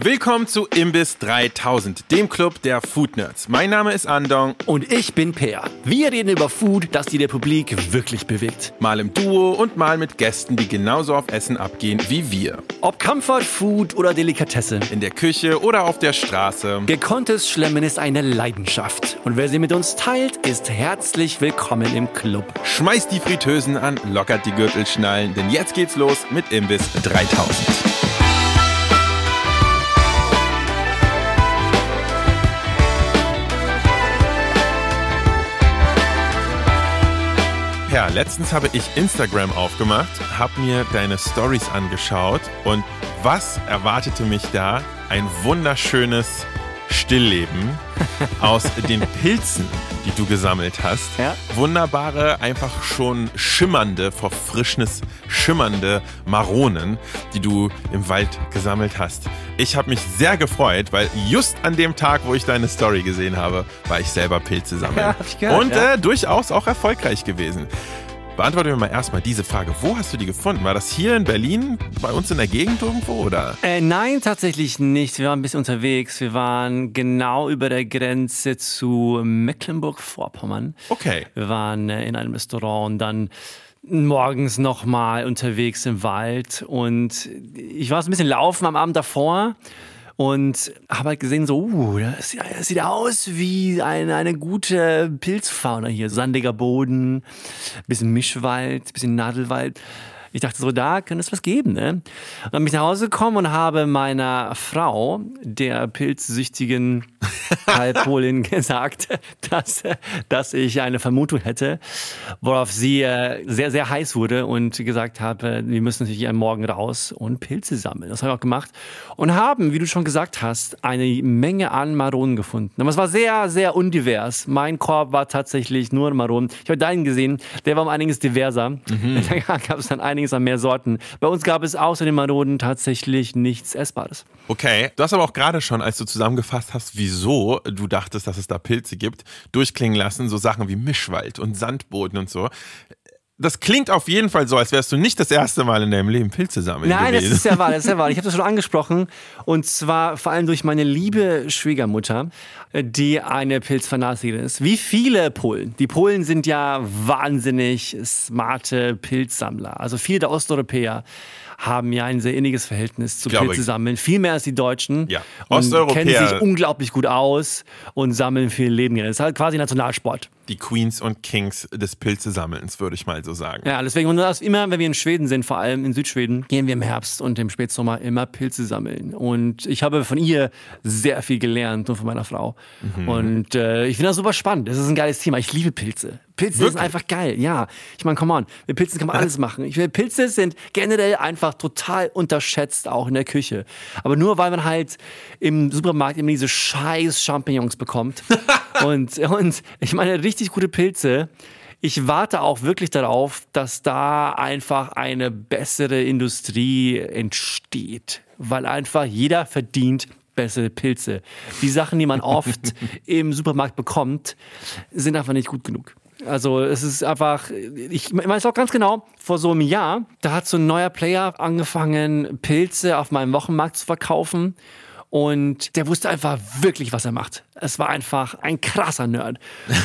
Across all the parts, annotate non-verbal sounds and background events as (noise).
Willkommen zu Imbiss 3000, dem Club der Food Nerds. Mein Name ist Andong. Und ich bin Peer. Wir reden über Food, das die Republik wirklich bewegt. Mal im Duo und mal mit Gästen, die genauso auf Essen abgehen wie wir. Ob Comfort Food oder Delikatesse. In der Küche oder auf der Straße. Gekonntes Schlemmen ist eine Leidenschaft. Und wer sie mit uns teilt, ist herzlich willkommen im Club. Schmeißt die Fritteusen an, lockert die Gürtelschnallen, denn jetzt geht's los mit Imbiss 3000. Ja, letztens habe ich Instagram aufgemacht, habe mir deine Stories angeschaut und was erwartete mich da? Ein wunderschönes Stillleben aus den Pilzen, die du gesammelt hast. Ja. Wunderbare, einfach schon schimmernde, vor Frischnis schimmernde Maronen, die du im Wald gesammelt hast. Ich habe mich sehr gefreut, weil just an dem Tag, wo ich deine Story gesehen habe, war ich selber Pilze sammeln. Ja, ich gehört, Und äh, durchaus auch erfolgreich gewesen. Beantworte mir mal erstmal diese Frage. Wo hast du die gefunden? War das hier in Berlin, bei uns in der Gegend irgendwo? Oder? Äh, nein, tatsächlich nicht. Wir waren ein bisschen unterwegs. Wir waren genau über der Grenze zu Mecklenburg-Vorpommern. Okay. Wir waren äh, in einem Restaurant und dann morgens nochmal unterwegs im Wald. Und ich war so ein bisschen laufen am Abend davor und habe halt gesehen, so, uh, das, das sieht aus wie eine, eine gute Pilzfauna hier. Sandiger Boden, bisschen Mischwald, bisschen Nadelwald. Ich dachte so, da könnte es was geben. Ne? Und dann bin ich nach Hause gekommen und habe meiner Frau, der pilzsüchtigen (laughs) Halbpolin, gesagt, dass, dass ich eine Vermutung hätte, worauf sie äh, sehr, sehr heiß wurde und gesagt habe, wir müssen natürlich am Morgen raus und Pilze sammeln. Das habe ich auch gemacht und haben, wie du schon gesagt hast, eine Menge an Maronen gefunden. Aber es war sehr, sehr undivers. Mein Korb war tatsächlich nur Maronen. Ich habe deinen gesehen, der war um einiges diverser. Mhm. (laughs) Da gab es dann einige einiges an mehr Sorten. Bei uns gab es außer den Maronen tatsächlich nichts Essbares. Okay, du hast aber auch gerade schon, als du zusammengefasst hast, wieso du dachtest, dass es da Pilze gibt, durchklingen lassen, so Sachen wie Mischwald und Sandboden und so das klingt auf jeden Fall so, als wärst du nicht das erste Mal in deinem Leben Pilze sammeln. Nein, gewesen. das ist ja wahr, das ist ja wahr. (laughs) Ich habe das schon angesprochen. Und zwar vor allem durch meine liebe Schwiegermutter, die eine Pilzfanatikerin ist. Wie viele Polen. Die Polen sind ja wahnsinnig smarte Pilzsammler. Also viele der Osteuropäer haben ja ein sehr inniges Verhältnis zu Pilze sammeln. Viel mehr als die Deutschen. Ja. Osteuropäer. kennen sich unglaublich gut aus und sammeln viel Leben. Das ist halt quasi Nationalsport die Queens und Kings des Pilzesammelns, würde ich mal so sagen. Ja, deswegen, und das immer, wenn wir in Schweden sind, vor allem in Südschweden, gehen wir im Herbst und im Spätsommer immer Pilze sammeln. Und ich habe von ihr sehr viel gelernt und von meiner Frau. Mhm. Und äh, ich finde das super spannend. Das ist ein geiles Thema. Ich liebe Pilze. Pilze Wirklich? sind einfach geil, ja. Ich meine, come on, mit Pilzen kann man alles machen. Ich finde, Pilze sind generell einfach total unterschätzt, auch in der Küche. Aber nur weil man halt im Supermarkt immer diese scheiß Champignons bekommt. (laughs) und, und ich meine, richtig gute Pilze. Ich warte auch wirklich darauf, dass da einfach eine bessere Industrie entsteht, weil einfach jeder verdient bessere Pilze. Die Sachen, die man oft (laughs) im Supermarkt bekommt, sind einfach nicht gut genug. Also es ist einfach, ich weiß auch ganz genau, vor so einem Jahr, da hat so ein neuer Player angefangen, Pilze auf meinem Wochenmarkt zu verkaufen. Und der wusste einfach wirklich, was er macht. Es war einfach ein krasser Nerd.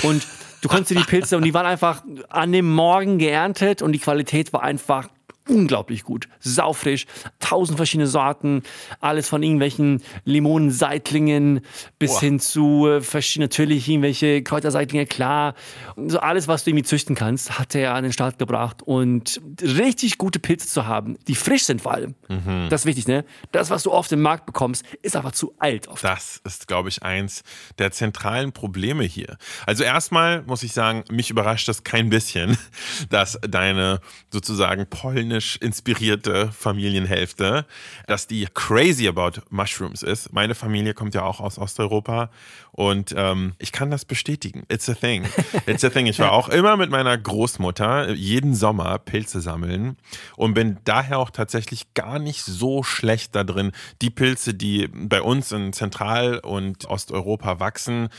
Und du konntest dir die Pilze und die waren einfach an dem Morgen geerntet und die Qualität war einfach unglaublich gut. Saufrisch, tausend verschiedene Sorten, alles von irgendwelchen Limonenseitlingen bis Boah. hin zu äh, verschiedenen, natürlich irgendwelche Kräuterseitlinge, klar. So alles, was du irgendwie züchten kannst, hat er an den Start gebracht. Und richtig gute Pilze zu haben, die frisch sind vor allem. Mhm. Das ist wichtig, ne? Das, was du oft im Markt bekommst, ist einfach zu alt. Oft. Das ist, glaube ich, eins der zentralen Probleme hier. Also erstmal muss ich sagen, mich überrascht das kein bisschen, (laughs) dass deine sozusagen Pollen italienisch inspirierte Familienhälfte, dass die crazy about Mushrooms ist. Meine Familie kommt ja auch aus Osteuropa und ähm, ich kann das bestätigen. It's a thing. It's a thing. Ich war auch immer mit meiner Großmutter jeden Sommer Pilze sammeln und bin daher auch tatsächlich gar nicht so schlecht da drin, die Pilze, die bei uns in Zentral- und Osteuropa wachsen,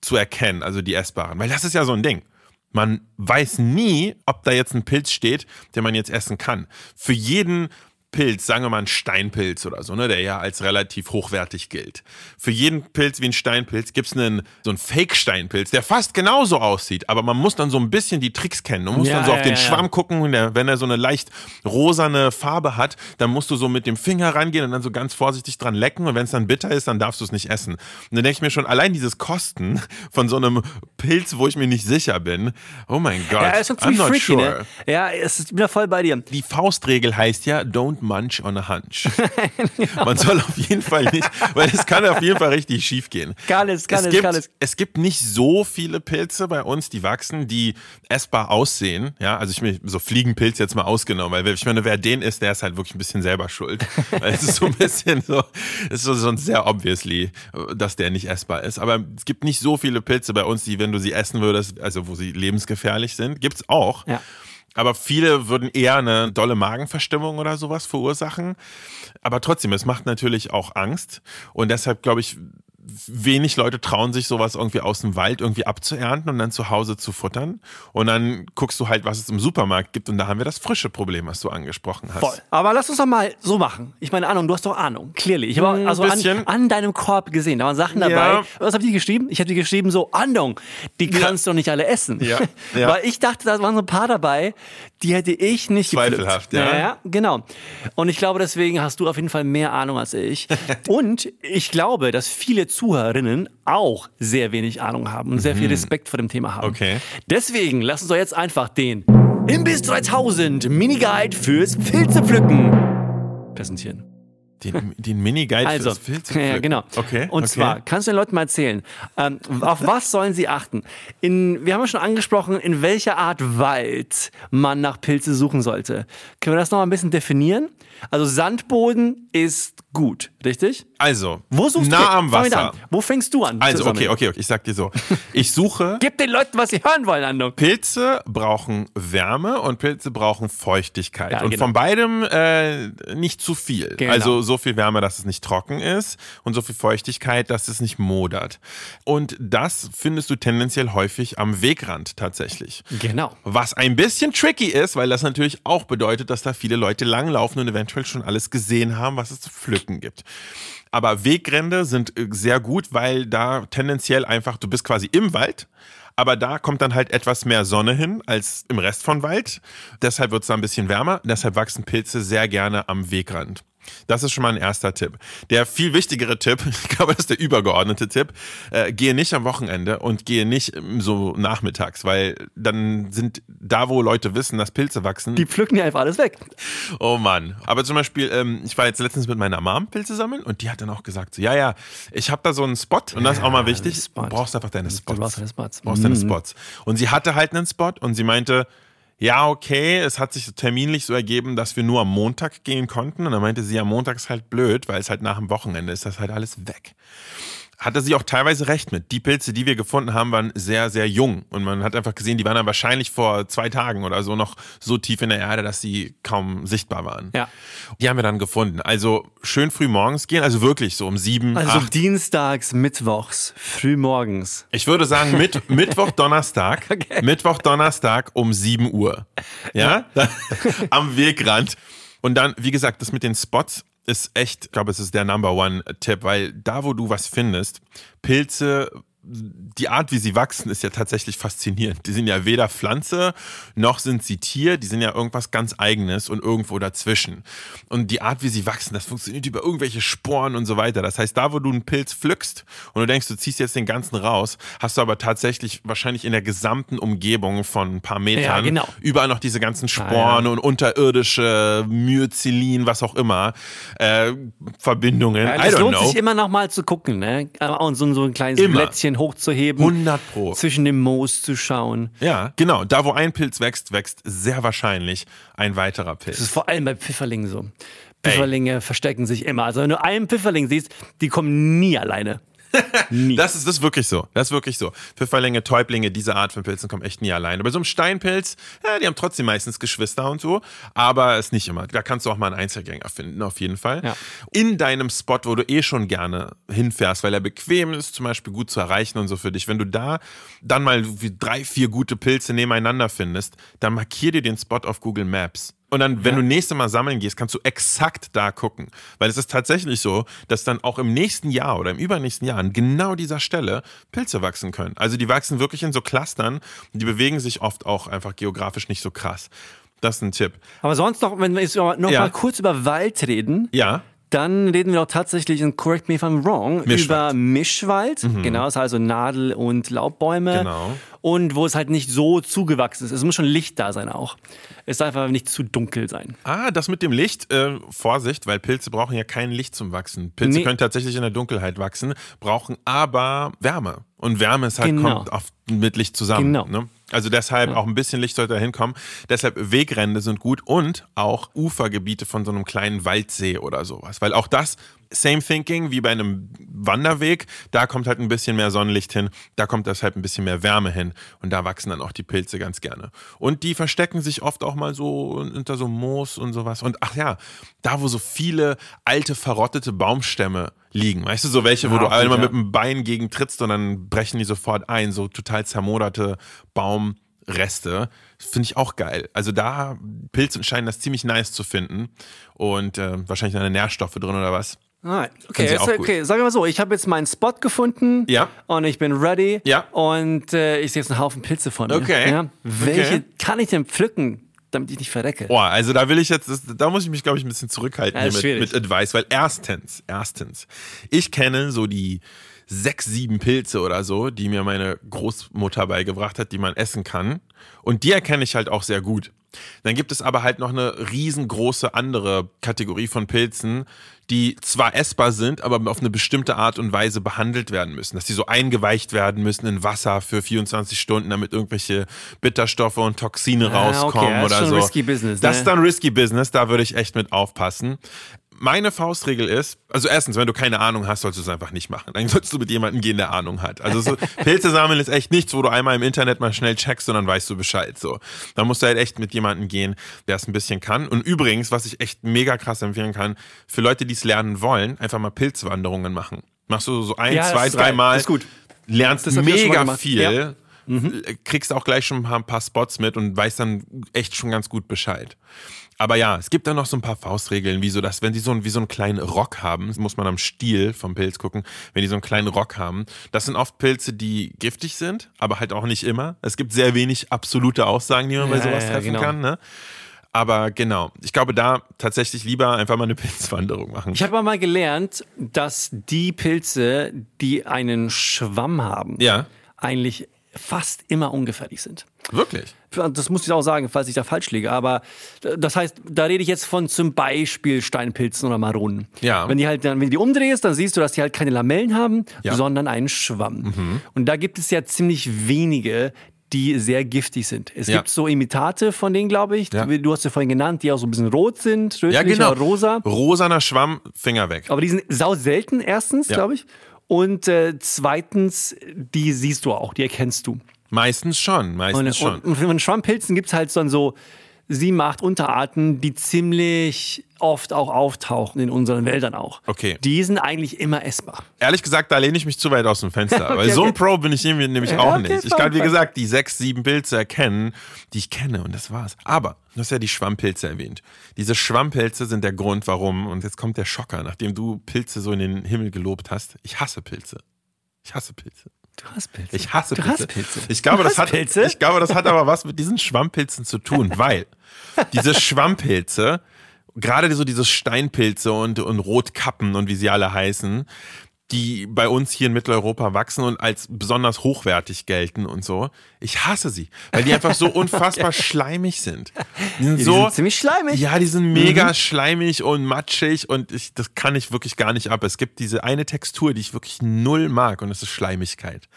zu erkennen, also die essbaren. Weil das ist ja so ein Ding. Man weiß nie, ob da jetzt ein Pilz steht, den man jetzt essen kann. Für jeden Pilz, sagen wir mal ein Steinpilz oder so, ne, der ja als relativ hochwertig gilt. Für jeden Pilz wie ein Steinpilz gibt es einen so einen Fake-Steinpilz, der fast genauso aussieht, aber man muss dann so ein bisschen die Tricks kennen. Du musst Ja, dann so auf ja, den ja. Schwamm gucken, der, wenn er so eine leicht rosane Farbe hat, dann musst du so mit dem Finger rangehen und dann so ganz vorsichtig dran lecken und wenn es dann bitter ist, dann darfst du es nicht essen. Und dann denke ich mir schon, allein dieses Kosten (laughs) von so einem Pilz, wo ich mir nicht sicher bin, oh mein Gott, Ja, I'm ziemlich not freaky, sure. ne? Ja, es ist, ich bin da voll bei dir. Die Faustregel heißt ja, don't munch on a hunch. (laughs) Man soll auf jeden Fall nicht, weil es kann auf jeden Fall richtig schief gehen. Kann es, kann es, es, gibt, kann es. es gibt nicht so viele Pilze bei uns, die wachsen, die essbar aussehen. Ja, also ich mir so Fliegenpilz jetzt mal ausgenommen, weil ich meine, wer den isst, der ist halt wirklich ein bisschen selber schuld. (laughs) Weil es ist so ein bisschen so, es ist so sonst sehr obviously, dass der nicht essbar ist. Aber es gibt nicht so viele Pilze bei uns, die, wenn du sie essen würdest, also wo sie lebensgefährlich sind, gibt's auch. Ja. Aber viele würden eher eine dolle Magenverstimmung oder sowas verursachen. Aber trotzdem, es macht natürlich auch Angst. Und deshalb glaube ich, wenig Leute trauen sich sowas irgendwie aus dem Wald irgendwie abzuernten und dann zu Hause zu futtern. Und dann guckst du halt, was es im Supermarkt gibt. Und da haben wir das frische Problem, was du angesprochen hast. Voll. Aber lass uns doch mal so machen. Ich meine, Ahnung, du hast doch Ahnung, clearly. Ich habe Ein also an, an deinem Korb gesehen, da waren Sachen dabei. Ja. Was habe ich geschrieben? Ich habe dir geschrieben so, Ahnung, die kannst du doch nicht alle essen. Ja. (laughs) Ja. Weil ich dachte, da waren so ein paar dabei, die hätte ich nicht Zweifelhaft, ja. ja. Genau. Und ich glaube, deswegen hast du auf jeden Fall mehr Ahnung als ich. (laughs) Und ich glaube, dass viele Zuhörerinnen auch sehr wenig Ahnung haben und sehr viel Respekt vor dem Thema haben. Mhm. Okay. Deswegen lass uns doch jetzt einfach den Imbiss 3000 Miniguide fürs Pilzepflücken präsentieren. Den, den Mini-Guide Also, fürs (laughs) Filz. ja, genau. Okay. Und okay. zwar, kannst du den Leuten mal erzählen, ähm, auf was sollen sie achten? In, wir haben ja schon angesprochen, in welcher Art Wald man nach Pilze suchen sollte. Können wir das noch mal ein bisschen definieren? Also Sandboden ist gut, richtig? Also, Wo suchst nah du? am Wasser. Wo fängst du an? Also, okay, okay, okay, ich sag dir so. Ich suche (laughs) Gib den Leuten, was sie hören wollen, Andung. Pilze brauchen Wärme und Pilze brauchen Feuchtigkeit. Ja, und genau. von beidem äh, nicht zu viel. Genau. Also so viel Wärme, dass es nicht trocken ist und so viel Feuchtigkeit, dass es nicht modert. Und das findest du tendenziell häufig am Wegrand tatsächlich. Genau. Was ein bisschen tricky ist, weil das natürlich auch bedeutet, dass da viele Leute langlaufen und eventuell schon alles gesehen haben, was es zu pflücken gibt. Aber Wegränder sind äh, sehr gut, weil da tendenziell einfach, du bist quasi im Wald, aber da kommt dann halt etwas mehr Sonne hin als im Rest von Wald. Deshalb wird es da ein bisschen wärmer. Deshalb wachsen Pilze sehr gerne am Wegrand. Das ist schon mal ein erster Tipp. Der viel wichtigere Tipp, (laughs) ich glaube, das ist der übergeordnete Tipp, äh, gehe nicht am Wochenende und gehe nicht ähm, so nachmittags, weil dann sind da, wo Leute wissen, dass Pilze wachsen, Die pflücken ja einfach alles weg. Oh Mann. Aber zum Beispiel, ähm, ich war jetzt letztens mit meiner Mom Pilze sammeln und die hat dann auch gesagt, so, ja, ja, ich habe da so einen Spot und das ist auch mal wichtig. Du brauchst einfach deine Spots. brauchst deine Spots. Du brauchst deine. Spots. Und sie hatte halt einen Spot und sie meinte, ja, okay, es hat sich so terminlich so ergeben, dass wir nur am Montag gehen konnten. Und dann meinte sie, am Montag ist halt blöd, weil es halt nach dem Wochenende ist, das halt alles weg. Hatte sie auch teilweise recht mit. Die Pilze, die wir gefunden haben, waren sehr, sehr jung. Und man hat einfach gesehen, die waren dann wahrscheinlich vor zwei Tagen oder so noch so tief in der Erde, dass sie kaum sichtbar waren. Ja. Die haben wir dann gefunden. Also schön früh morgens gehen, also wirklich so um sieben, Also acht. dienstags, mittwochs, früh morgens. Ich würde sagen mit, (laughs) Mittwoch, Donnerstag. Mittwoch, Donnerstag um 7 Uhr. Ja? (laughs) Am Wegrand. Und dann, wie gesagt, das mit den Spots ist echt, ich glaube, es ist der Number One-Tipp, weil da, wo du was findest, Pilze, die Art, wie sie wachsen, ist ja tatsächlich faszinierend. Die sind ja weder Pflanze, noch sind sie Tier, die sind ja irgendwas ganz Eigenes und irgendwo dazwischen. Und die Art, wie sie wachsen, das funktioniert über irgendwelche Sporen und so weiter. Das heißt, da, wo du einen Pilz pflückst und du denkst, du ziehst jetzt den ganzen raus, hast du aber tatsächlich wahrscheinlich in der gesamten Umgebung von ein paar Metern Ja, genau. überall noch diese ganzen Sporen Ah, ja. und unterirdische Myceliin, was auch immer, äh, Verbindungen. I Es don't lohnt know. sich immer noch mal zu gucken, ne? Und so, so ein kleines Immer. Blättchen hochzuheben. 100 Pro. Zwischen dem Moos zu schauen. Ja, genau. Da, wo ein Pilz wächst, wächst sehr wahrscheinlich ein weiterer Das Pilz. ist vor allem bei Pfifferlingen so. Pfifferlinge verstecken sich immer. Also wenn du einen Pfifferling siehst, die kommen nie alleine. (laughs) Nie. Das ist, das ist wirklich so. Das ist wirklich so. Pfifferlinge, Täublinge, diese Art von Pilzen kommen echt nie alleine. Bei so einem Steinpilz, ja, die haben trotzdem meistens Geschwister und so, aber ist nicht immer. Da kannst du auch mal einen Einzelgänger finden, auf jeden Fall. Ja. In deinem Spot, wo du eh schon gerne hinfährst, weil er bequem ist, zum Beispiel gut zu erreichen und so für dich. Wenn du da dann mal drei, vier gute Pilze nebeneinander findest, dann markier dir den Spot auf Google Maps. Und dann, wenn ja. du nächste Mal sammeln gehst, kannst du exakt da gucken. Weil es ist tatsächlich so, dass dann auch im nächsten Jahr oder im übernächsten Jahr an genau dieser Stelle Pilze wachsen können. Also die wachsen wirklich in so Clustern und die bewegen sich oft auch einfach geografisch nicht so krass. Das ist ein Tipp. Aber sonst noch, wenn wir jetzt noch ja. mal kurz über Wald reden. Ja. Dann reden wir auch tatsächlich, und correct me if I'm wrong, Mischwald. über Mischwald. Mhm. Genau, das heißt also Nadel- und Laubbäume. Genau. Und wo es halt nicht so zugewachsen ist. Es muss schon Licht da sein auch. Es darf einfach nicht zu dunkel sein. Ah, das mit dem Licht, äh, Vorsicht, weil Pilze brauchen ja kein Licht zum Wachsen. Pilze nee. können tatsächlich in der Dunkelheit wachsen, brauchen aber Wärme. Und Wärme ist halt, genau. kommt oft mit Licht zusammen. Genau. Ne? Also deshalb ja. auch ein bisschen Licht sollte da hinkommen. Deshalb Wegränder sind gut und auch Ufergebiete von so einem kleinen Waldsee oder sowas. Weil auch das, same thinking wie bei einem Wanderweg, da kommt halt ein bisschen mehr Sonnenlicht hin, da kommt deshalb ein bisschen mehr Wärme hin und da wachsen dann auch die Pilze ganz gerne. Und die verstecken sich oft auch mal so unter so Moos und sowas. Und ach ja, da wo so viele alte verrottete Baumstämme liegen. Weißt du, so welche, wo ja, du einmal ja. mit dem Bein gegen trittst und dann brechen die sofort ein, so total zermoderte Baumreste. Finde ich auch geil. Also da, Pilze scheinen das ziemlich nice zu finden. Und äh, wahrscheinlich eine Nährstoffe drin oder was. Ah, okay, jetzt, okay, sagen wir mal so, ich habe jetzt meinen Spot gefunden ja. und ich bin ready ja. und äh, ich sehe jetzt einen Haufen Pilze von mir. Okay. Ja? Welche okay. kann ich denn pflücken? Damit ich nicht verrecke. Boah, also da will ich jetzt, da muss ich mich, glaube ich, ein bisschen zurückhalten ja, mit, mit Advice, weil erstens, erstens, ich kenne so die sechs, sieben Pilze oder so, die mir meine Großmutter beigebracht hat, die man essen kann. Und die erkenne ich halt auch sehr gut. Dann gibt es aber halt noch eine riesengroße andere Kategorie von Pilzen, die zwar essbar sind, aber auf eine bestimmte Art und Weise behandelt werden müssen. Dass die so eingeweicht werden müssen in Wasser für 24 Stunden, damit irgendwelche Bitterstoffe und Toxine ah, rauskommen okay, oder so. Risky Business, das ne? ist dann risky Business, da würde ich echt mit aufpassen meine Faustregel ist, also erstens, wenn du keine Ahnung hast, sollst du es einfach nicht machen. Dann solltest du mit jemandem gehen, der Ahnung hat. Also so, (laughs) Pilze sammeln ist echt nichts, wo du einmal im Internet mal schnell checkst und dann weißt du Bescheid. So, da musst du halt echt mit jemandem gehen, der es ein bisschen kann. Und übrigens, was ich echt mega krass empfehlen kann, für Leute, die es lernen wollen, einfach mal Pilzwanderungen machen. Machst du so ein, ja, zwei, drei Mal. Ist gut. Lernst das mega viel. Ja. Mhm. Kriegst auch gleich schon ein paar Spots mit und weißt dann echt schon ganz gut Bescheid. Aber ja, es gibt da noch so ein paar Faustregeln, wie so, dass wenn die so, wie so einen kleinen Rock haben, muss man am Stiel vom Pilz gucken, wenn die so einen kleinen Rock haben. Das sind oft Pilze, die giftig sind, aber halt auch nicht immer. Es gibt sehr wenig absolute Aussagen, die man ja, bei sowas ja, treffen genau. kann. Ne? Aber genau, ich glaube, da tatsächlich lieber einfach mal eine (laughs) Pilzwanderung machen. Ich habe mal gelernt, dass die Pilze, die einen Schwamm haben, ja. eigentlich fast immer ungefährlich sind. Wirklich? Das muss ich auch sagen, falls ich da falsch liege. Aber das heißt, da rede ich jetzt von zum Beispiel Steinpilzen oder Maronen. Ja. Wenn die halt dann, wenn du die umdrehst, dann siehst du, dass die halt keine Lamellen haben, ja. sondern einen Schwamm. Mhm. Und da gibt es ja ziemlich wenige, die sehr giftig sind. Es ja. gibt so Imitate von denen, glaube ich. Ja. Du hast ja vorhin genannt, die auch so ein bisschen rot sind, rötlich ja, genau. oder rosa. Rosaner Schwamm, Finger weg. Aber die sind sau selten, erstens, glaube ich. Und äh, zweitens, die siehst du auch, die erkennst du. Meistens schon, meistens und, schon. Und, und von Schwammpilzen gibt es halt dann so sieben, acht Unterarten, die ziemlich oft auch auftauchen in unseren Wäldern auch. Okay. Die sind eigentlich immer essbar. Ehrlich gesagt, da lehne ich mich zu weit aus dem Fenster. (laughs) okay, weil so ein Pro bin ich nämlich auch okay, nicht. Ich kann, wie gesagt, die sechs, sieben Pilze erkennen, die ich kenne und das war's. Aber, du hast ja die Schwammpilze erwähnt. Diese Schwammpilze sind der Grund, warum, und jetzt kommt der Schocker, nachdem du Pilze so in den Himmel gelobt hast. Ich hasse Pilze. Ich hasse Pilze. Du hast Pilze. Ich hasse Pilze. Hast Pilze. Ich glaube, das hat, Pilze? ich glaube, das hat aber was mit diesen Schwammpilzen zu tun, (laughs) weil diese Schwammpilze, gerade so diese Steinpilze und, und Rotkappen und wie sie alle heißen, die bei uns hier in Mitteleuropa wachsen und als besonders hochwertig gelten und so. Ich hasse sie, weil die einfach so (laughs) unfassbar okay. schleimig sind. Die sind, die so, sind ziemlich schleimig. Ja, die sind mega mhm. schleimig und matschig und ich, das kann ich wirklich gar nicht ab. Es gibt diese eine Textur, die ich wirklich null mag und das ist Schleimigkeit.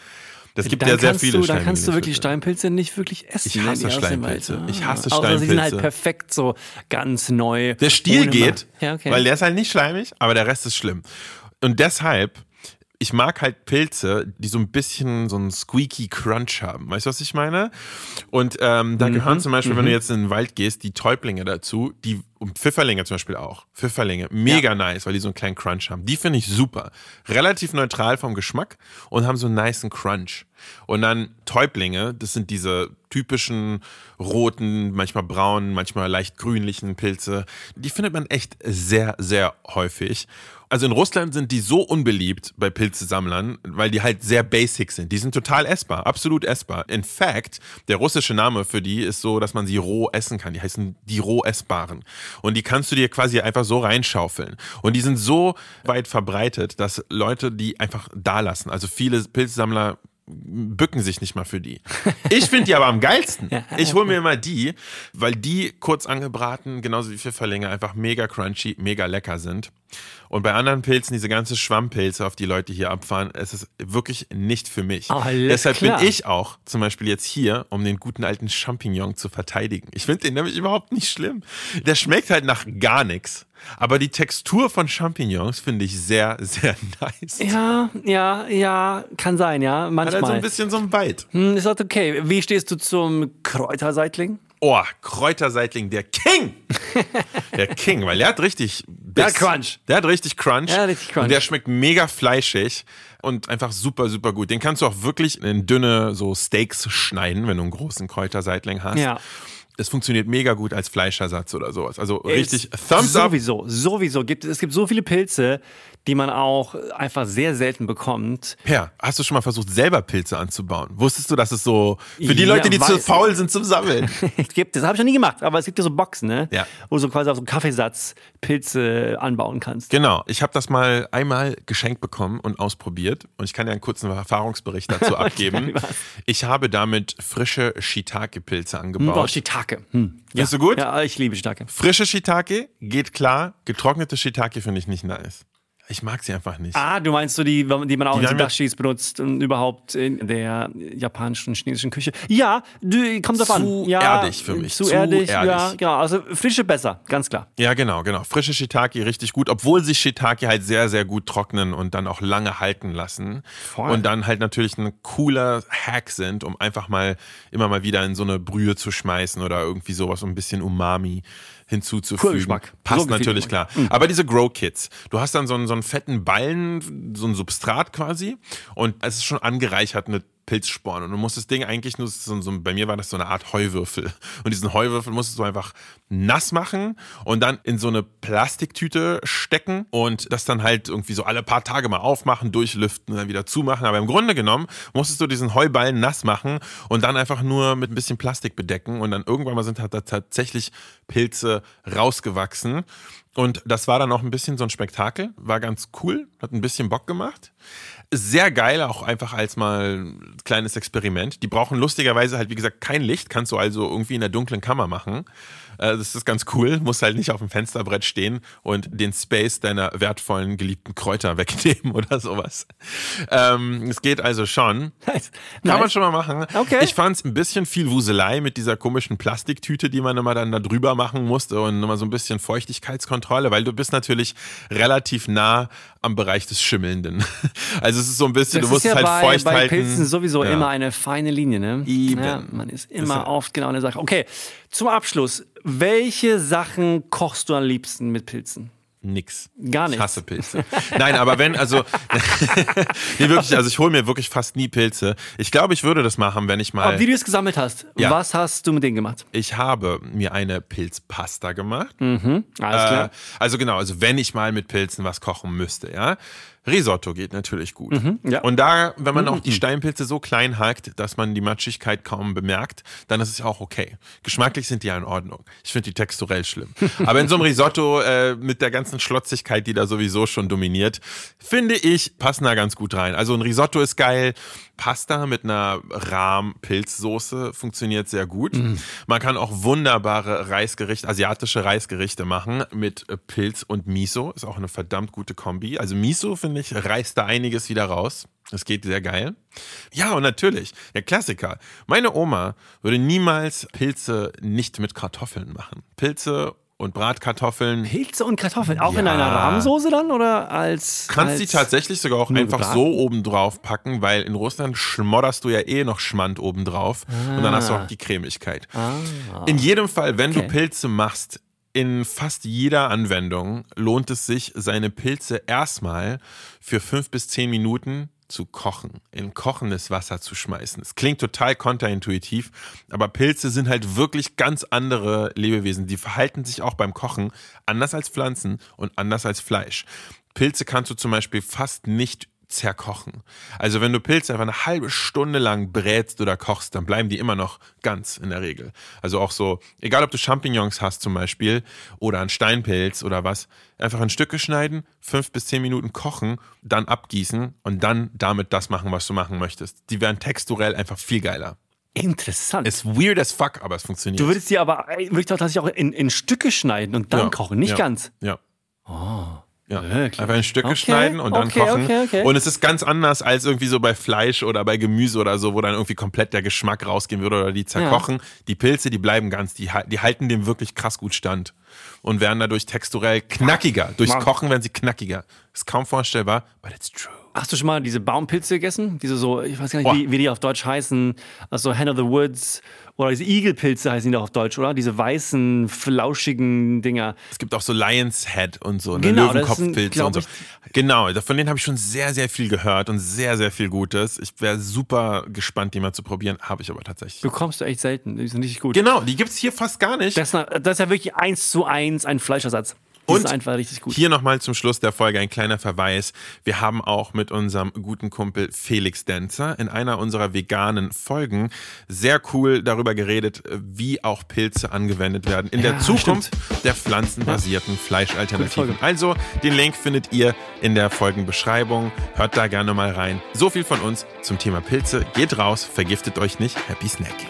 Das gibt dann ja sehr viele du, Da kannst du wirklich Steinpilze nicht wirklich essen. Ich hasse Steinpilze. Ich hasse Steinpilze. Also sie sind halt perfekt so ganz neu. Der Stiel geht, ja, okay. weil der ist halt nicht schleimig, aber der Rest ist schlimm. Und deshalb ich mag halt Pilze, die so ein bisschen so einen squeaky Crunch haben. Weißt du, was ich meine? Und ähm, da Mhm. gehören zum Beispiel, wenn du jetzt in den Wald gehst, die Täublinge dazu, die und Pfifferlinge zum Beispiel auch. Pfifferlinge, mega nice, weil die so einen kleinen Crunch haben. Die finde ich super. Relativ neutral vom Geschmack und haben so einen niceen Crunch. Und dann Täublinge, das sind diese typischen roten, manchmal braunen, manchmal leicht grünlichen Pilze. Die findet man echt sehr, sehr häufig. Also in Russland sind die so unbeliebt bei Pilzesammlern, weil die halt sehr basic sind. Die sind total essbar, absolut essbar. In fact, der russische Name für die ist so, dass man sie roh essen kann. Die heißen die roh essbaren. Und die kannst du dir quasi einfach so reinschaufeln. Und die sind so weit verbreitet, dass Leute die einfach da lassen. Also viele Pilzsammler bücken sich nicht mal für die. Ich finde die aber am geilsten. (laughs) Ich hole mir immer die, weil die kurz angebraten, genauso wie Pfifferlinge, einfach mega crunchy, mega lecker sind. Und bei anderen Pilzen, diese ganze Schwammpilze, auf die Leute hier abfahren, es ist wirklich nicht für mich. Alles Deshalb klar. bin ich auch zum Beispiel jetzt hier, um den guten alten Champignon zu verteidigen. Ich finde den nämlich überhaupt nicht schlimm. Der schmeckt halt nach gar nichts. Aber die Textur von Champignons finde ich sehr, sehr (laughs) nice. Ja, ja, ja, kann sein, ja, Hat manchmal. halt so ein bisschen so ein Bite. Hm, ist das okay. Wie stehst du zum Kräuterseitling? Oh, Kräuterseitling, der King. (laughs) Der King, weil der hat richtig Biss. hat Crunch. Der hat richtig Crunch. Ja, richtig Crunch. Und der schmeckt mega fleischig und einfach super, super gut. Den kannst du auch wirklich in dünne so Steaks schneiden, wenn du einen großen Kräuterseitling hast. Ja. Es funktioniert mega gut als Fleischersatz oder sowas. Also richtig Thumbs up. Sowieso, sowieso. Gibt, es gibt so viele Pilze, die man auch einfach sehr selten bekommt. Per, hast du schon mal versucht, selber Pilze anzubauen? Wusstest du, dass es so für die Ja, Leute, die zu faul sind zum Sammeln? (laughs) Es gibt, das habe ich noch nie gemacht, aber es gibt ja so Boxen, ne? Ja. Wo du so quasi auf so einen Kaffeesatz Pilze anbauen kannst. Genau, ich habe das mal einmal geschenkt bekommen und ausprobiert und ich kann ja einen kurzen Erfahrungsbericht dazu (laughs) abgeben. Ich habe damit frische Shiitake-Pilze angebaut. Oh, Shiitake. Hm. Findest du gut? Ja, ich liebe Shiitake. Frische Shiitake geht klar, getrocknete Shiitake finde ich nicht nice. Ich mag sie einfach nicht. Ah, du meinst so die, die man auch Die in ja- Dashis benutzt und überhaupt in der japanischen, chinesischen Küche. Ja, du, kommt an. Zu Ja, erdig für mich, Zu, zu erdig, ja, erdig. genau. Also frische besser, ganz klar. Ja, genau, genau. Frische Shiitake richtig gut, obwohl sich Shiitake halt sehr, sehr gut trocknen und dann auch lange halten lassen. Voll. Und dann halt natürlich ein cooler Hack sind, um einfach mal immer mal wieder in so eine Brühe zu schmeißen oder irgendwie sowas, um ein bisschen Umami hinzuzufügen. Cooler Geschmack. Passt So natürlich klar. Aber diese Grow Kits, du hast dann so einen, so einen fetten Ballen, so ein Substrat quasi und es ist schon angereichert mit Pilzsporen und du musst das Ding eigentlich nur, so, so, bei mir war das so eine Art Heuwürfel und diesen Heuwürfel musstest du einfach nass machen und dann in so eine Plastiktüte stecken und das dann halt irgendwie so alle paar Tage mal aufmachen, durchlüften und dann wieder zumachen. Aber im Grunde genommen musstest du diesen Heuballen nass machen und dann einfach nur mit ein bisschen Plastik bedecken und dann irgendwann mal sind halt da tatsächlich Pilze rausgewachsen. Und das war dann auch ein bisschen so ein Spektakel, war ganz cool, hat ein bisschen Bock gemacht. Sehr geil, auch einfach als mal ein kleines Experiment. Die brauchen lustigerweise halt, wie gesagt, kein Licht, kannst du also irgendwie in der dunklen Kammer machen. Äh, Das ist ganz cool, muss halt nicht auf dem Fensterbrett stehen und den Space deiner wertvollen, geliebten Kräuter (laughs) wegnehmen oder sowas. Ähm, Es geht also schon. (laughs) Nice. Kann man Nice. schon mal machen. Okay. Ich fand es ein bisschen viel Wuselei mit dieser komischen Plastiktüte, die man immer dann da drüber machen musste und immer so ein bisschen Feuchtigkeitskontrolle, weil du bist natürlich relativ nah am Bereich des Schimmelnden. (laughs) Also es ist so ein bisschen, Das du musst ist es ja halt bei, feucht bei halten. Pilzen sowieso Ja. immer eine feine Linie, ne? Eben. Ja, man ist immer ist- oft genau an der Sache. Okay, zum Abschluss. Welche Sachen kochst du am liebsten mit Pilzen? Nix. Gar Ich nichts. hasse Pilze. Nein, aber wenn, also, (laughs) nee, wirklich, also ich hole mir wirklich fast nie Pilze. Ich glaube, ich würde das machen, wenn ich mal. Aber wie du es gesammelt hast, Ja. was hast du mit denen gemacht? ich habe mir eine Pilzpasta gemacht. Alles klar. Äh, also genau, also wenn ich mal mit Pilzen was kochen müsste, ja. Risotto geht natürlich gut. Mhm, ja. Und da, wenn man auch die Steinpilze so klein hackt, dass man die Matschigkeit kaum bemerkt, dann ist es auch okay. Geschmacklich sind die ja in Ordnung. Ich finde die texturell schlimm. (laughs) Aber in so einem Risotto äh, mit der ganzen Schlotzigkeit, die da sowieso schon dominiert, finde ich, passen da ganz gut rein. Also ein Risotto ist geil. Pasta mit einer Rahm-Pilzsoße funktioniert sehr gut. Mhm. Man kann auch wunderbare Reisgerichte, asiatische Reisgerichte machen mit Pilz und Miso. Ist auch eine verdammt gute Kombi. Also Miso, finde ich, reißt da einiges wieder raus. Das geht sehr geil. Ja, und natürlich, der Klassiker. Meine Oma würde niemals Pilze nicht mit Kartoffeln machen. Pilze und Bratkartoffeln. Pilze und Kartoffeln, auch Ja. in einer Rahmsoße dann oder als. Kannst als die tatsächlich sogar auch einfach gebraten? so oben drauf packen, weil in Russland schmodderst du ja eh noch Schmand oben drauf und dann hast du auch die Cremigkeit. In jedem Fall, wenn Ah. Okay. du Pilze machst, in fast jeder Anwendung lohnt es sich, seine Pilze erstmal für fünf bis zehn Minuten zu kochen, in kochendes Wasser zu schmeißen. Es klingt total kontraintuitiv, aber Pilze sind halt wirklich ganz andere Lebewesen. Die verhalten sich auch beim Kochen anders als Pflanzen und anders als Fleisch. Pilze kannst du zum Beispiel fast nicht zerkochen. Also wenn du Pilze einfach eine halbe Stunde lang brätst oder kochst, dann bleiben die immer noch ganz in der Regel. Also auch so, egal ob du Champignons hast zum Beispiel oder einen Steinpilz oder was, einfach in Stücke schneiden, fünf bis zehn Minuten kochen, dann abgießen und dann damit das machen, was du machen möchtest. Die werden texturell einfach viel geiler. Interessant. Ist weird as fuck, aber es funktioniert. du würdest die aber wirklich auch tatsächlich auch in, in Stücke schneiden und dann Ja, kochen, nicht ja, ganz. Ja. Ja, Wirklich? einfach in Stücke Okay, schneiden und dann okay, kochen. okay, okay. Und es ist ganz anders als irgendwie so bei Fleisch oder bei Gemüse oder so, wo dann irgendwie komplett der Geschmack rausgehen würde oder die zerkochen. Die Pilze, die bleiben ganz, die, die halten dem wirklich krass gut stand und werden dadurch texturell knackiger. Durchs. Kochen werden sie knackiger. Ist kaum vorstellbar, but it's true. Hast du schon mal diese Baumpilze gegessen? Diese so, ich weiß gar nicht, wie, wie die auf Deutsch heißen. Also Hen of the Woods oder diese Igelpilze heißen die doch auf Deutsch, oder? Diese weißen, flauschigen Dinger. Es gibt auch so Lion's Head und so, ne? Genau, Löwenkopfpilze und so. Genau, von denen habe ich schon sehr, sehr viel gehört und sehr, sehr viel Gutes. Ich wäre super gespannt, die mal zu probieren. Habe ich aber tatsächlich. Bekommst du echt selten. Die sind richtig gut. Genau, die gibt's hier fast gar nicht. Das, das ist ja wirklich eins zu eins ein Fleischersatz. Und sind einfach richtig gut. Hier nochmal zum Schluss der Folge ein kleiner Verweis. Wir haben auch mit unserem guten Kumpel Felix Denzer in einer unserer veganen Folgen sehr cool darüber geredet, wie auch Pilze angewendet werden in Ja, der Zukunft der pflanzenbasierten Fleischalternativen. Gute Folge. Also den Link findet ihr in der Folgenbeschreibung. Hört da gerne mal rein. So viel von uns zum Thema Pilze. Geht raus, vergiftet euch nicht. Happy Snacking.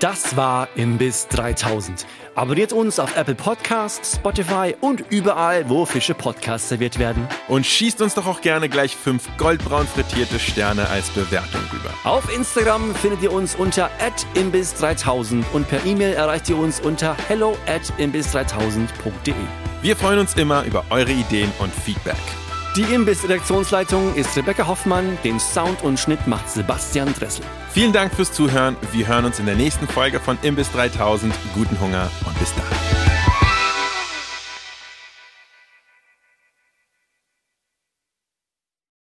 Das war Imbiss 3000. Abonniert uns auf Apple Podcasts, Spotify und überall, wo Fische Podcasts serviert werden. Und schießt uns doch auch gerne gleich fünf goldbraun frittierte Sterne als Bewertung rüber. Auf Instagram findet ihr uns unter imbiss3000 und per E-Mail erreicht ihr uns unter hello at imbiss3000.de. Wir freuen uns immer über eure Ideen und Feedback. Die Imbiss-Redaktionsleitung ist Rebecca Hoffmann, den Sound und Schnitt macht Sebastian Dressel. Vielen Dank fürs Zuhören. Wir hören uns in der nächsten Folge von Imbiss 3000. Guten Hunger und bis dann.